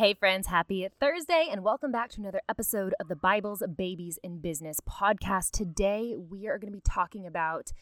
Hey, friends, happy Thursday, and welcome back to another episode of the Bibles Babies and Business podcast. Today, we are going to be talking about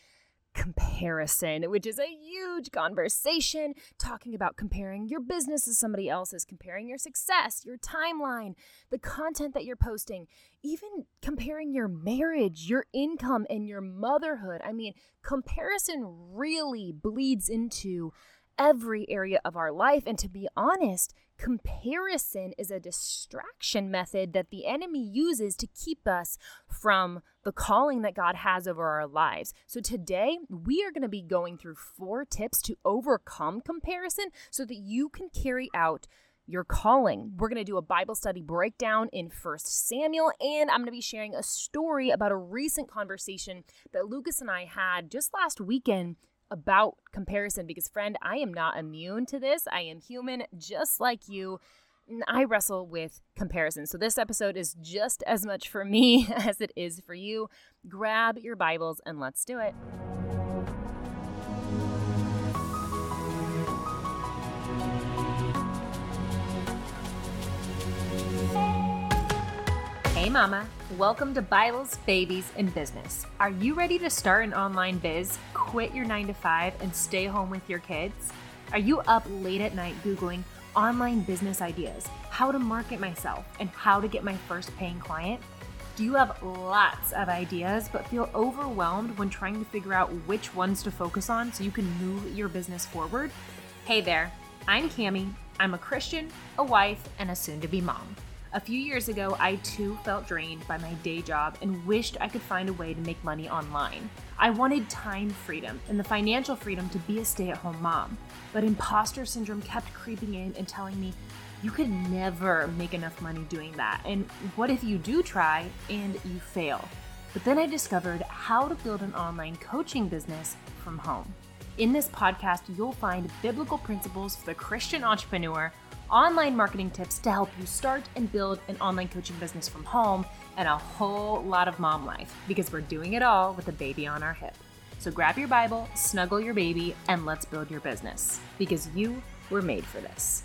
comparison, which is a huge conversation, talking about comparing your business to somebody else's, comparing your success, your timeline, the content that you're posting, even comparing your marriage, your income, and your motherhood. I mean, comparison really bleeds into every area of our life. And to be honest, comparison is a distraction method that the enemy uses to keep us from the calling that God has over our lives. So today, we are going to be going through four tips to overcome comparison so that you can carry out your calling. We're going to do a Bible study breakdown in First Samuel, and I'm going to be sharing a story about a recent conversation that Lucas and I had just last weekend about comparison because, friend, I am not immune to this. I am human just like you. I wrestle with comparison. So, this episode is just as much for me as it is for you. Grab your Bibles and let's do it. Hey, Mama. Welcome to Bibles, Babies, and Business. Are you ready to start an online biz, quit your 9 to 5, and stay home with your kids? Are you up late at night Googling online business ideas, how to market myself, and how to get my first paying client? Do you have lots of ideas but feel overwhelmed when trying to figure out which ones to focus on so you can move your business forward? Hey there, I'm Camie. I'm a Christian, a wife, and a soon to be mom. A few years ago, I too felt drained by my day job and wished I could find a way to make money online. I wanted time freedom and the financial freedom to be a stay at home mom. But imposter syndrome kept creeping in and telling me, you could never make enough money doing that. And what if you do try and you fail? But then I discovered how to build an online coaching business from home. In this podcast, you'll find biblical principles for the Christian entrepreneur online marketing tips to help you start and build an online coaching business from home, and a whole lot of mom life because we're doing it all with a baby on our hip. So grab your Bible, snuggle your baby, and let's build your business because you were made for this.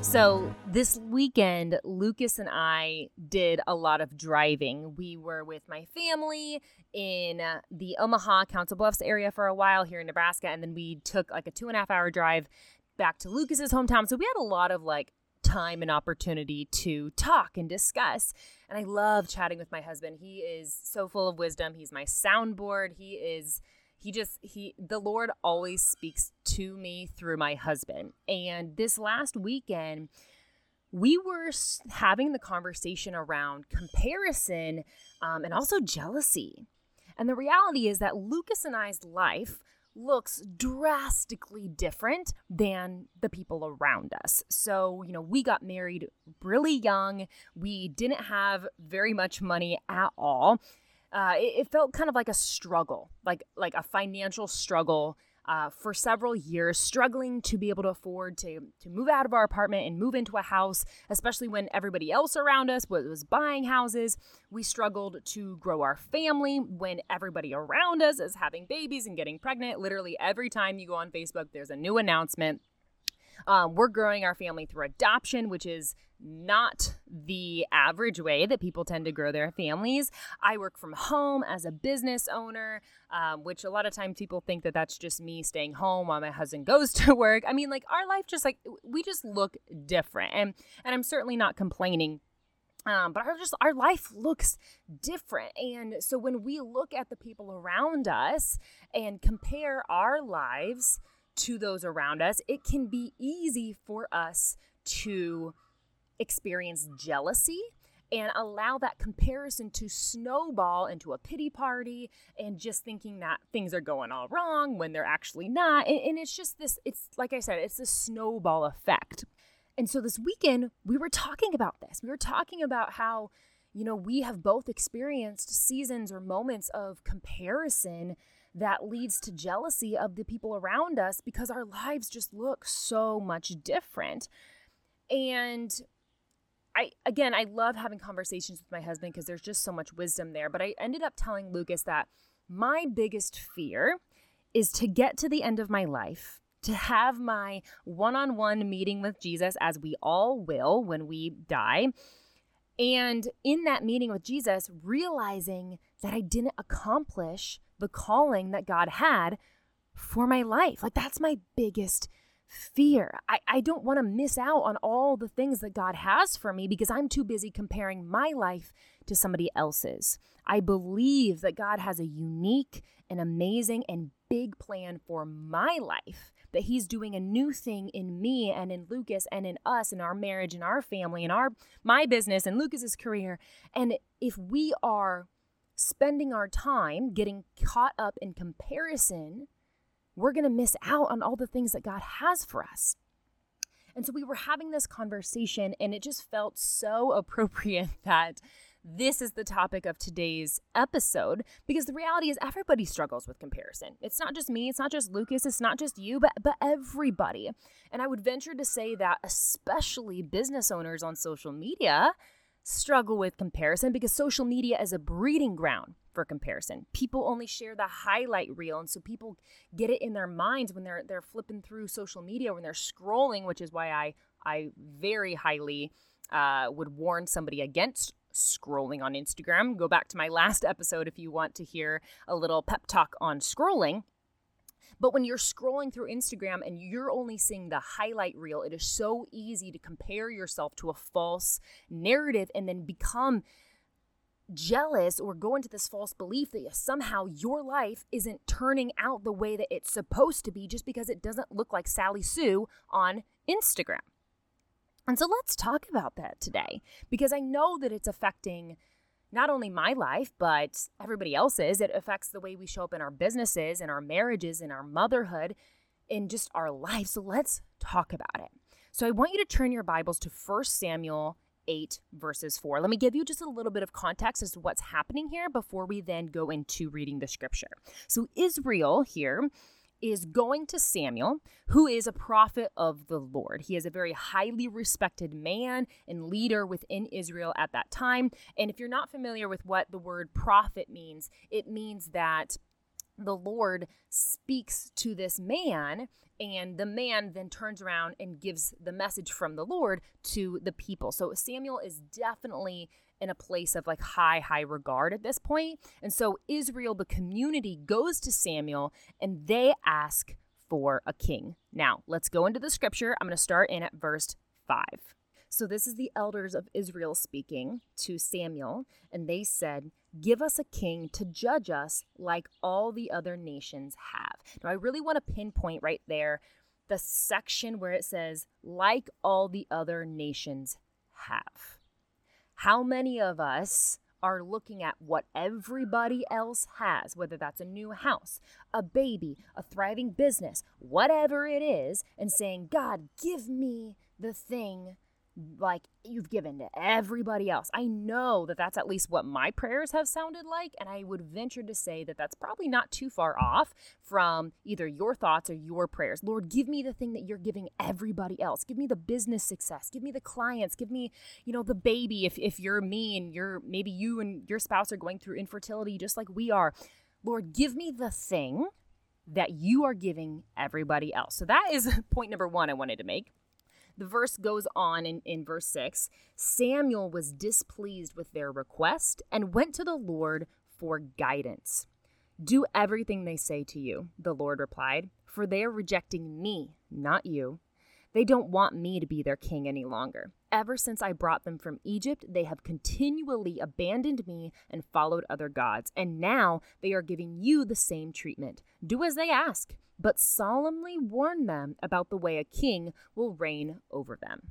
So, this weekend, Lucas and I did a lot of driving. We were with my family in the Omaha, Council Bluffs area for a while here in Nebraska, and then we took like a two and a half hour drive back to Lucas's hometown. So we had a lot of like time and opportunity to talk and discuss. And I love chatting with my husband. He is so full of wisdom. He's my soundboard. He is he just he the Lord always speaks to me through my husband. And this last weekend we were having the conversation around comparison um, and also jealousy. And the reality is that Lucas and I's life looks drastically different than the people around us. So, you know, we got married really young. We didn't have very much money at all. Uh, it, it felt kind of like a struggle, like like a financial struggle uh, for several years, struggling to be able to afford to to move out of our apartment and move into a house, especially when everybody else around us was, was buying houses. We struggled to grow our family when everybody around us is having babies and getting pregnant. Literally every time you go on Facebook, there's a new announcement um, we're growing our family through adoption, which is not the average way that people tend to grow their families. I work from home as a business owner, um, which a lot of times people think that that's just me staying home while my husband goes to work. I mean, like our life just like we just look different, and and I'm certainly not complaining. Um, but our just our life looks different and so when we look at the people around us and compare our lives to those around us, it can be easy for us to experience jealousy and allow that comparison to snowball into a pity party and just thinking that things are going all wrong when they're actually not. And, and, it's just this, it's like I said, it's this snowball effect. And so this weekend, we were talking about this. We were talking about how, you know, we have both experienced seasons or moments of comparison that leads to jealousy of the people around us because our lives just look so much different. And I again, I love having conversations with my husband because there's just so much wisdom there, but I ended up telling Lucas that my biggest fear is to get to the end of my life to have my one on one meeting with Jesus, as we all will when we die. And in that meeting with Jesus, realizing that I didn't accomplish the calling that God had for my life. Like, that's my biggest fear. I, I don't want to miss out on all the things that God has for me because I'm too busy comparing my life to somebody else's. I believe that God has a unique and amazing and big plan for my life. That he's doing a new thing in me and in Lucas and in us and our marriage and our family and our my business and Lucas's career. And if we are spending our time getting caught up in comparison we're going to miss out on all the things that God has for us. And so we were having this conversation, and it just felt so appropriate that this is the topic of today's episode because the reality is everybody struggles with comparison. It's not just me, it's not just Lucas, it's not just you, but but everybody. And I would venture to say that especially business owners on social media struggle with comparison because social media is a breeding ground for comparison. People only share the highlight reel, and so people get it in their minds when they're they're flipping through social media when they're scrolling, which is why I I very highly uh, would warn somebody against scrolling on Instagram. Go back to my last episode if you want to hear a little pep talk on scrolling. But when you're scrolling through Instagram and you're only seeing the highlight reel, it is so easy to compare yourself to a false narrative and then become jealous or go into this false belief that somehow your life isn't turning out the way that it's supposed to be just because it doesn't look like Sally Sue on Instagram. And so let's talk about that today because I know that it's affecting not only my life, but everybody else's. It affects the way we show up in our businesses, in our marriages, in our motherhood, in just our life. So let's talk about it. So I want you to turn your Bibles to 1 Samuel 8, verses 4. Let me give you just a little bit of context as to what's happening here before we then go into reading the scripture. So, Israel here is going to Samuel, who is a prophet of the Lord. He is a very highly respected man and leader within Israel at that time. And if you're not familiar with what the word prophet means, it means that the Lord speaks to this man and the man then turns around and gives the message from the Lord to the people. So Samuel is definitely in a place of like high, high regard at this point. And so Israel, the community, goes to Samuel and they ask for a king. Now, let's go into the scripture. I'm going to start in at verse 5. So, this is the elders of Israel speaking to Samuel, and they said, Give us a king to judge us like all the other nations have. Now, I really want to pinpoint right there the section where it says, like all the other nations have. How many of us are looking at what everybody else has, whether that's a new house, a baby, a thriving business, whatever it is, and saying, God, give me the thing like you've given to everybody else. I know that that's at least what my prayers have sounded like, and I would venture to say that that's probably not too far off from either your thoughts or your prayers. Lord, give me the thing that you're giving everybody else. Give me the business success. Give me the clients. Give me, you know, the baby if if you're me and you're maybe you and your spouse are going through infertility just like we are. Lord, give me the thing that you are giving everybody else. So that is point number 1 I wanted to make. The verse goes on in, in verse 6 Samuel was displeased with their request and went to the Lord for guidance. Do everything they say to you, the Lord replied, for they are rejecting me, not you. They don't want me to be their king any longer. Ever since I brought them from Egypt, they have continually abandoned me and followed other gods, and now they are giving you the same treatment. Do as they ask but solemnly warn them about the way a king will reign over them.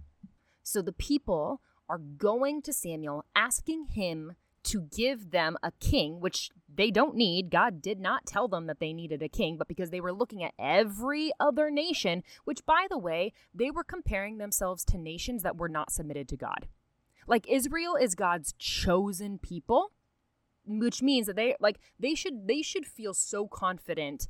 So the people are going to Samuel asking him to give them a king, which they don't need. God did not tell them that they needed a king, but because they were looking at every other nation, which, by the way, they were comparing themselves to nations that were not submitted to God. Like Israel is God's chosen people, which means that they like they should they should feel so confident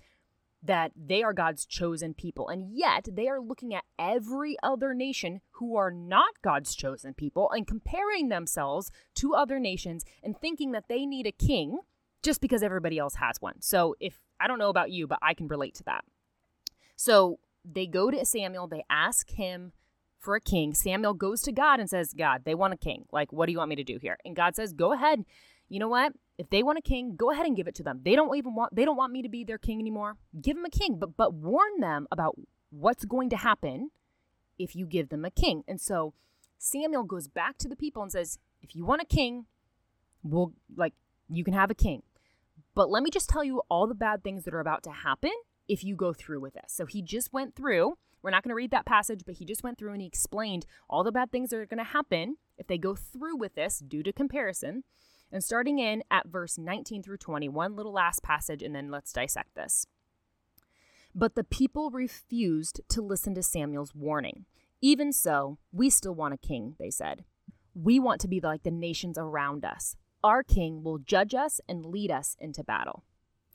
that they are God's chosen people. And yet they are looking at every other nation who are not God's chosen people and comparing themselves to other nations and thinking that they need a king just because everybody else has one. So if I don't know about you, but I can relate to that. So they go to Samuel, they ask him for a king. Samuel goes to God and says, God, they want a king. Like, what do you want me to do here? And God says, Go ahead. You know what? If they want a king, go ahead and give it to them. They don't even want they don't want me to be their king anymore. Give them a king, but but warn them about what's going to happen if you give them a king. And so Samuel goes back to the people and says, If you want a king, we'll like you can have a king. But let me just tell you all the bad things that are about to happen if you go through with this. So he just went through, we're not going to read that passage, but he just went through and he explained all the bad things that are going to happen if they go through with this due to comparison. And starting in at verse 19 through 20, one little last passage, and then let's dissect this. But the people refused to listen to Samuel's warning. Even so, we still want a king, they said. We want to be like the nations around us. Our king will judge us and lead us into battle.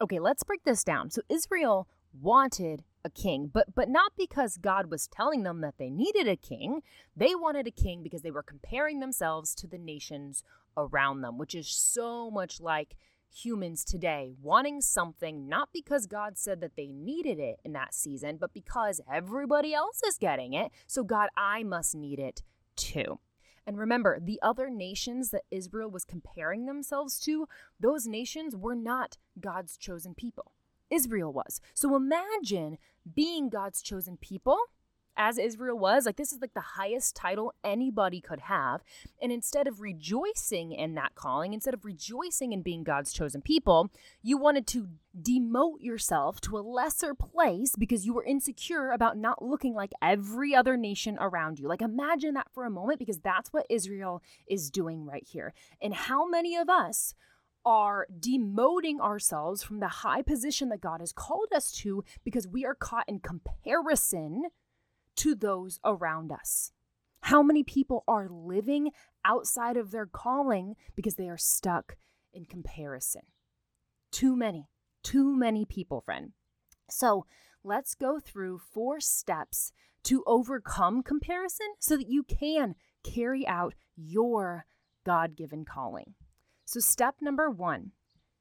Okay, let's break this down. So Israel wanted a king, but but not because God was telling them that they needed a king. They wanted a king because they were comparing themselves to the nations around them, which is so much like humans today wanting something not because God said that they needed it in that season, but because everybody else is getting it. So, God, I must need it too. And remember, the other nations that Israel was comparing themselves to, those nations were not God's chosen people. Israel was. So imagine being God's chosen people as Israel was. Like, this is like the highest title anybody could have. And instead of rejoicing in that calling, instead of rejoicing in being God's chosen people, you wanted to demote yourself to a lesser place because you were insecure about not looking like every other nation around you. Like, imagine that for a moment because that's what Israel is doing right here. And how many of us are demoting ourselves from the high position that God has called us to because we are caught in comparison to those around us. How many people are living outside of their calling because they are stuck in comparison? Too many, too many people, friend. So let's go through four steps to overcome comparison so that you can carry out your God given calling. So, step number one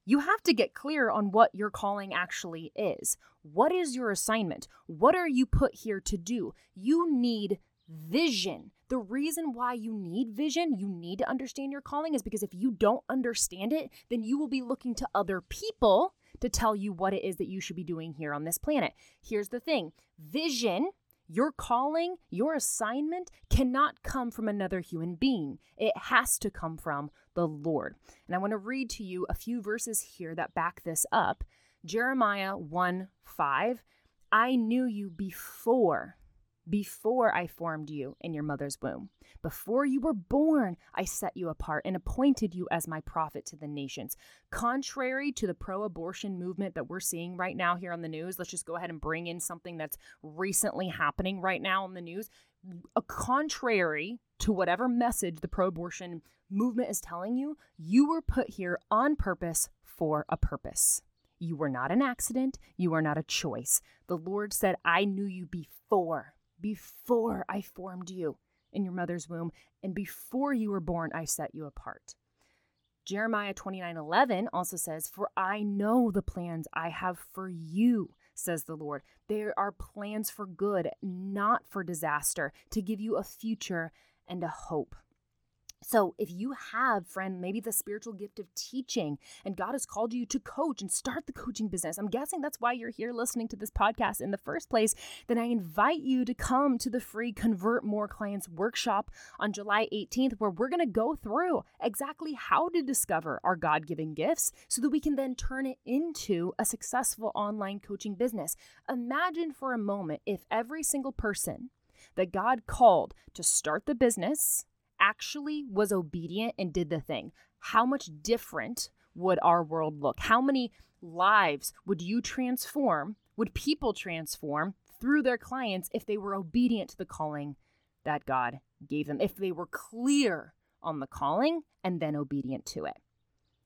you have to get clear on what your calling actually is. What is your assignment? What are you put here to do? You need vision. The reason why you need vision, you need to understand your calling, is because if you don't understand it, then you will be looking to other people to tell you what it is that you should be doing here on this planet. Here's the thing vision your calling, your assignment cannot come from another human being. It has to come from the Lord. And I want to read to you a few verses here that back this up. Jeremiah 1 5. I knew you before before I formed you in your mother's womb. Before you were born, I set you apart and appointed you as my prophet to the nations. Contrary to the pro abortion movement that we're seeing right now here on the news, let's just go ahead and bring in something that's recently happening right now on the news. A contrary to whatever message the pro abortion movement is telling you, you were put here on purpose for a purpose. You were not an accident. You are not a choice. The Lord said, I knew you before before I formed you in your mother's womb, and before you were born, I set you apart. Jeremiah 29 11 also says, For I know the plans I have for you, says the Lord. There are plans for good, not for disaster, to give you a future and a hope. So, if you have, friend, maybe the spiritual gift of teaching, and God has called you to coach and start the coaching business, I'm guessing that's why you're here listening to this podcast in the first place, then I invite you to come to the free Convert More Clients workshop on July 18th, where we're going to go through exactly how to discover our God given gifts so that we can then turn it into a successful online coaching business. Imagine for a moment if every single person that God called to start the business, actually was obedient and did the thing, how much different would our world look? How many lives would you transform? Would people transform through their clients if they were obedient to the calling that God gave them, if they were clear on the calling and then obedient to it?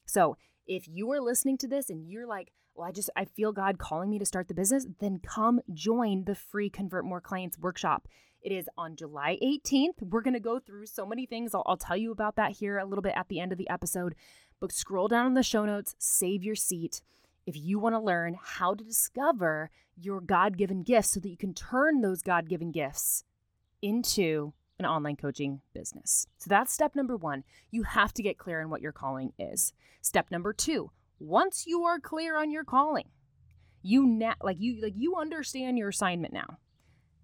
So, if you are listening to this and you're like, well, I just, I feel God calling me to start the business, then come join the free Convert More Clients workshop. It is on July 18th. We're going to go through so many things. I'll, I'll tell you about that here a little bit at the end of the episode. But scroll down in the show notes, save your seat. if you want to learn how to discover your God given gifts so that you can turn those God given gifts into an online coaching business. So that's step number one. You have to get clear on what your calling is. Step number two, once you are clear on your calling, you na- like you like you understand your assignment now.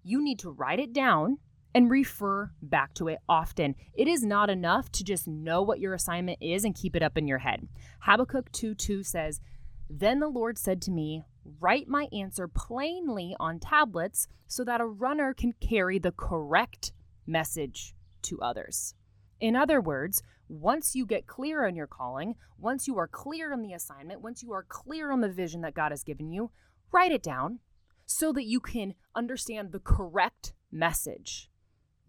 You need to write it down and refer back to it often. It is not enough to just know what your assignment is and keep it up in your head. Habakkuk 2 2 says, Then the Lord said to me, Write my answer plainly on tablets so that a runner can carry the correct message to others. In other words, once you get clear on your calling, once you are clear on the assignment, once you are clear on the vision that God has given you, write it down so that you can understand the correct message.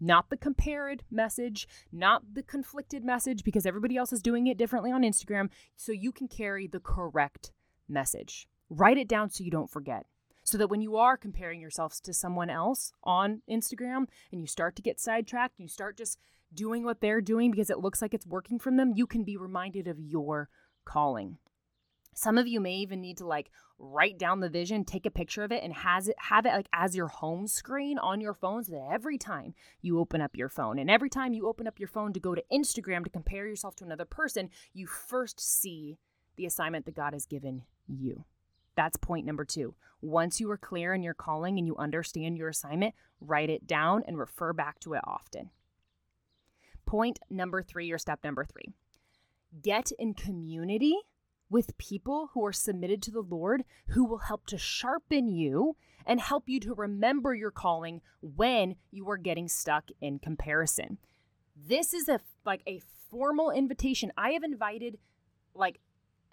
Not the compared message, not the conflicted message, because everybody else is doing it differently on Instagram, so you can carry the correct message. Write it down so you don't forget so that when you are comparing yourselves to someone else on Instagram and you start to get sidetracked, you start just doing what they're doing because it looks like it's working from them, you can be reminded of your calling. Some of you may even need to like write down the vision, take a picture of it, and has it have it like as your home screen on your phone so that every time you open up your phone and every time you open up your phone to go to Instagram to compare yourself to another person, you first see the assignment that God has given you. That's point number two. Once you are clear in your calling and you understand your assignment, write it down and refer back to it often. Point number three, or step number three get in community with people who are submitted to the Lord who will help to sharpen you and help you to remember your calling when you are getting stuck in comparison. This is a like a formal invitation. I have invited like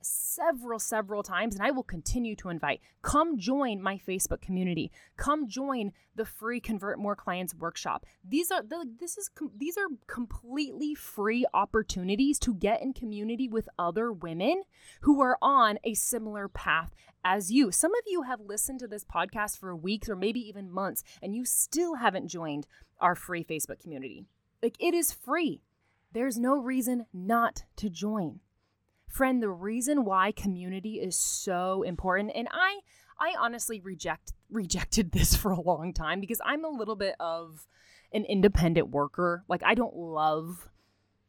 several, several times, and I will continue to invite. Come join my Facebook community. Come join the free Convert More Clients workshop. These are the this is these are completely free opportunities to get in community with other women who are on a similar path as you. Some of you have listened to this podcast for weeks or maybe even months, and you still haven't joined our free Facebook community. Like it is free. There's no reason not to join. Friend, the reason why community is so important, and I I honestly reject rejected this for a long time because I'm a little bit of an independent worker. Like I don't love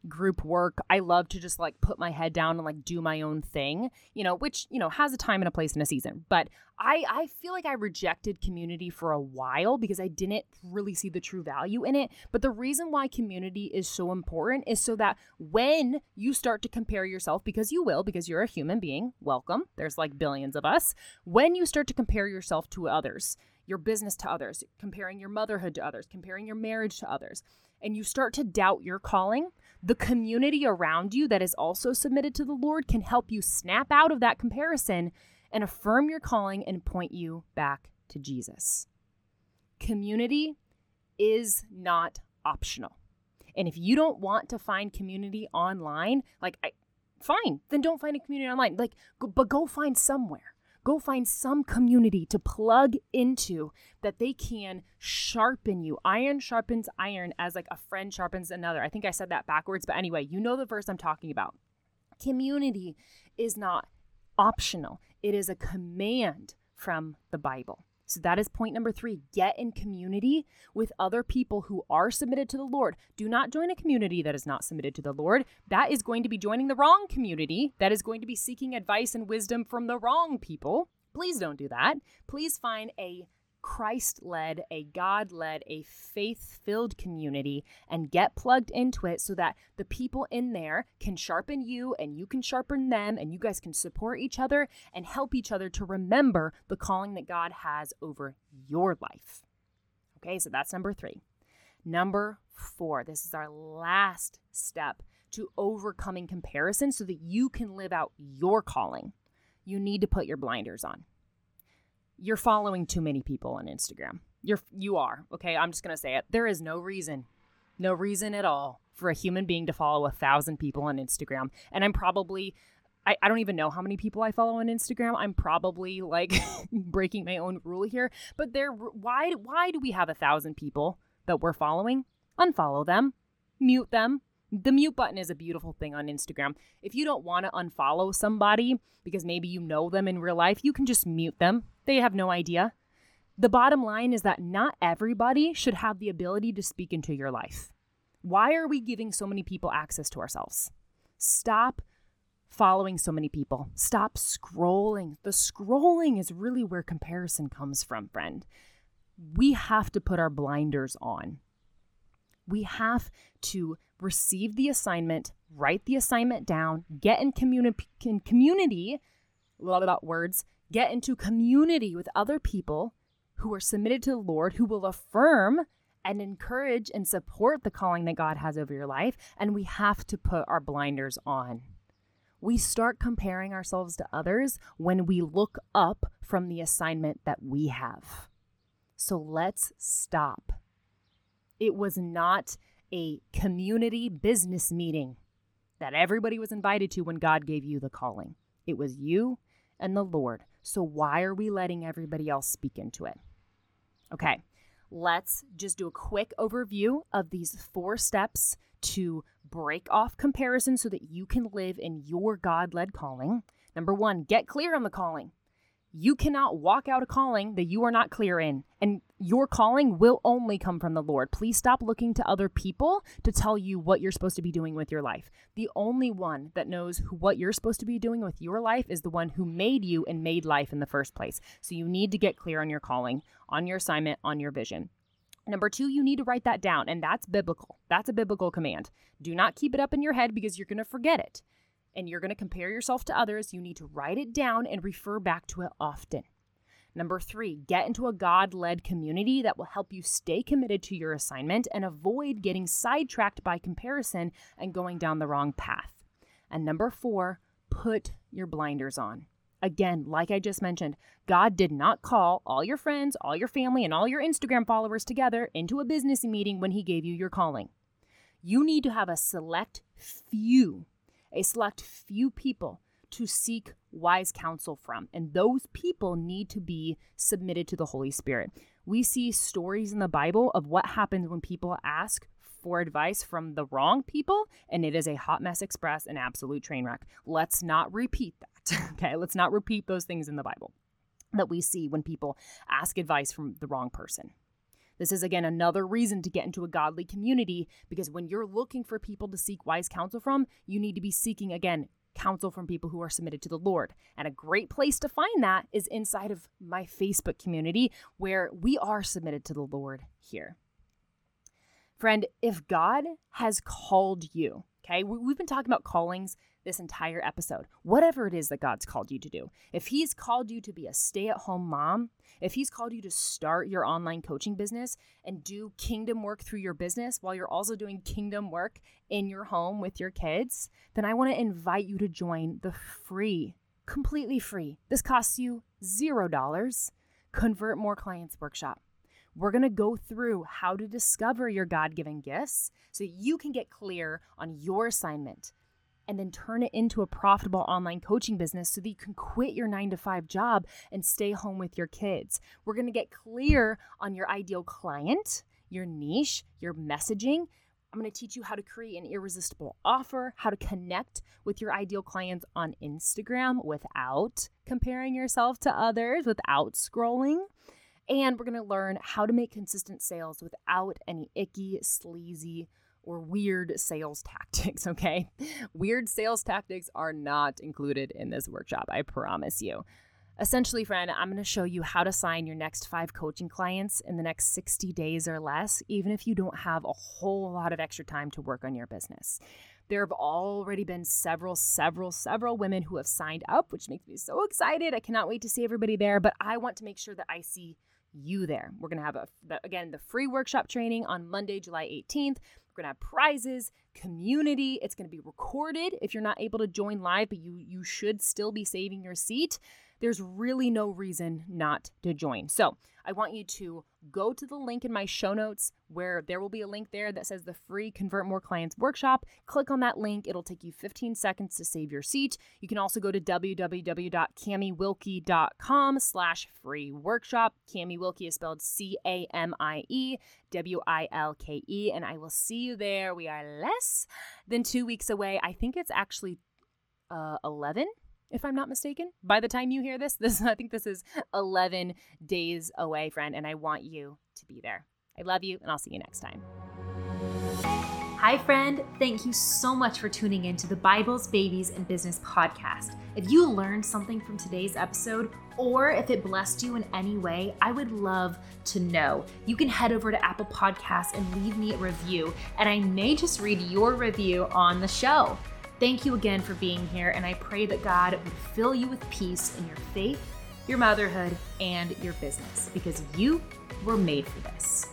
group work. I love to just like put my head down and like do my own thing, you know, which, you know, has a time and a place and a season. But I I feel like I rejected community for a while because I didn't really see the true value in it. But the reason why community is so important is so that when you start to compare yourself because you will because you're a human being, welcome. There's like billions of us. When you start to compare yourself to others, your business to others, comparing your motherhood to others, comparing your marriage to others, and you start to doubt your calling, the community around you that is also submitted to the Lord can help you snap out of that comparison and affirm your calling and point you back to Jesus. Community is not optional. And if you don't want to find community online, like I fine, then don't find a community online. Like but go find somewhere. Go find some community to plug into that they can sharpen you. Iron sharpens iron as like a friend sharpens another. I think I said that backwards, but anyway, you know the verse I'm talking about. Community is not optional, it is a command from the Bible. So that is point number three. Get in community with other people who are submitted to the Lord. Do not join a community that is not submitted to the Lord. That is going to be joining the wrong community. That is going to be seeking advice and wisdom from the wrong people. Please don't do that. Please find a Christ led, a God led, a faith filled community and get plugged into it so that the people in there can sharpen you and you can sharpen them and you guys can support each other and help each other to remember the calling that God has over your life. Okay, so that's number three. Number four, this is our last step to overcoming comparison so that you can live out your calling. You need to put your blinders on you're following too many people on Instagram. You're you are. Okay, I'm just to say it. There is no reason. No reason at all for a human being to follow a thousand people on Instagram. And I'm probably I, I don't even know how many people I follow on Instagram. I'm probably like breaking my own rule here. But there why why do we have a thousand people that we're following? Unfollow them, mute them, The mute button is a beautiful thing on Instagram. If you don't want to unfollow somebody because maybe you know them in real life, you can just mute them. They have no idea. The bottom line is that not everybody should have the ability to speak into your life. Why are we giving so many people access to ourselves? Stop following so many people. Stop scrolling. The scrolling is really where comparison comes from, friend. We have to put our blinders on. We have to receive the assignment, write the assignment down, get in, communi- in community, a lot about words, get into community with other people who are submitted to the Lord, who will affirm and encourage and support the calling that God has over your life. And we have to put our blinders on. We start comparing ourselves to others when we look up from the assignment that we have. So let's stop. It was not a community business meeting that everybody was invited to when God gave you the calling. It was you and the Lord. So why are we letting everybody else speak into it? Okay, let's just do a quick overview of these four steps to break off comparison so that you can live in your God led calling. Number one, get clear on the calling. You cannot walk out a calling that you are not clear in, and your calling will only come from the Lord. Please stop looking to other people to tell you what you're supposed to be doing with your life. The only one that knows who, what you're supposed to be doing with your life is the one who made you and made life in the first place. So you need to get clear on your calling, on your assignment, on your vision. Number two, you need to write that down, and that's biblical. That's a biblical command. Do not keep it up in your head because you're going to forget it and you're going to compare yourself to others, you need to write it down and refer back to it often. Number three, get into a God led community that will help you stay committed to your assignment and avoid getting sidetracked by comparison and going down the wrong path. And number four, put your blinders on. Again, like I just mentioned, God did not call all your friends, all your family, and all your Instagram followers together into a business meeting when He gave you your calling. You need to have a select few a select few people to seek wise counsel from. And those people need to be submitted to the Holy Spirit. We see stories in the Bible of what happens when people ask for advice from the wrong people, and it is a hot mess express, an absolute train wreck. Let's not repeat that. okay, let's not repeat those things in the Bible that we see when people ask advice from the wrong person. This is again another reason to get into a godly community because when you're looking for people to seek wise counsel from, you need to be seeking again counsel from people who are submitted to the Lord. And a great place to find that is inside of my Facebook community where we are submitted to the Lord here. Friend, if God has called you, okay, we've been talking about callings this entire episode, whatever it is that God's called you to do. If He's called you to be a stay at home mom, if He's called you to start your online coaching business and do kingdom work through your business while you're also doing kingdom work in your home with your kids, then I want to invite you to join the free, completely free, this costs you zero dollars, Convert More Clients Workshop. We're going to go through how to discover your God given gifts so you can get clear on your assignment and then turn it into a profitable online coaching business so that you can quit your nine to five job and stay home with your kids. We're going to get clear on your ideal client, your niche, your messaging. I'm going to teach you how to create an irresistible offer, how to connect with your ideal clients on Instagram without comparing yourself to others, without scrolling. And we're going to learn how to make consistent sales without any icky, sleazy, or weird sales tactics, okay? Weird sales tactics are not included in this workshop, I promise you. Essentially, friend, I'm going to show you how to sign your next five coaching clients in the next 60 days or less, even if you don't have a whole lot of extra time to work on your business. There have already been several, several, several women who have signed up, which makes me so excited. I cannot wait to see everybody there, but I want to make sure that I see you there. We're going to have, a, again, the free workshop training on Monday, July 18th. We're going to have prizes, community. It's going to be recorded if you're not able to join live, but you you should still be saving your seat. There's really no reason not to join. So I want you to go to the link in my show notes where there will be a link there that says the free Convert More Clients workshop. Click on that link. It'll take you 15 seconds to save your seat. You can also go to www.camiewilke.com slash free workshop. Camie Wilke is spelled C-A-M-I-E W-I-L-K-E. And I will see you there. We are less than two weeks away. I think it's actually uh, 11 if I'm not mistaken. By the time you hear this, this I think this is 11 days away, friend, and I want you to be there. I love you, and I'll see you next time. Hi, friend. Thank you so much for tuning in to the Bibles, Babies, and Business podcast. If you learned something from today's episode, or if it blessed you in any way, I would love to know. You can head over to Apple Podcasts and leave me a review, and I may just read your review on the show. Thank you again for being here, and I pray that God would fill you with peace in your faith, your motherhood, and your business because you were made for this.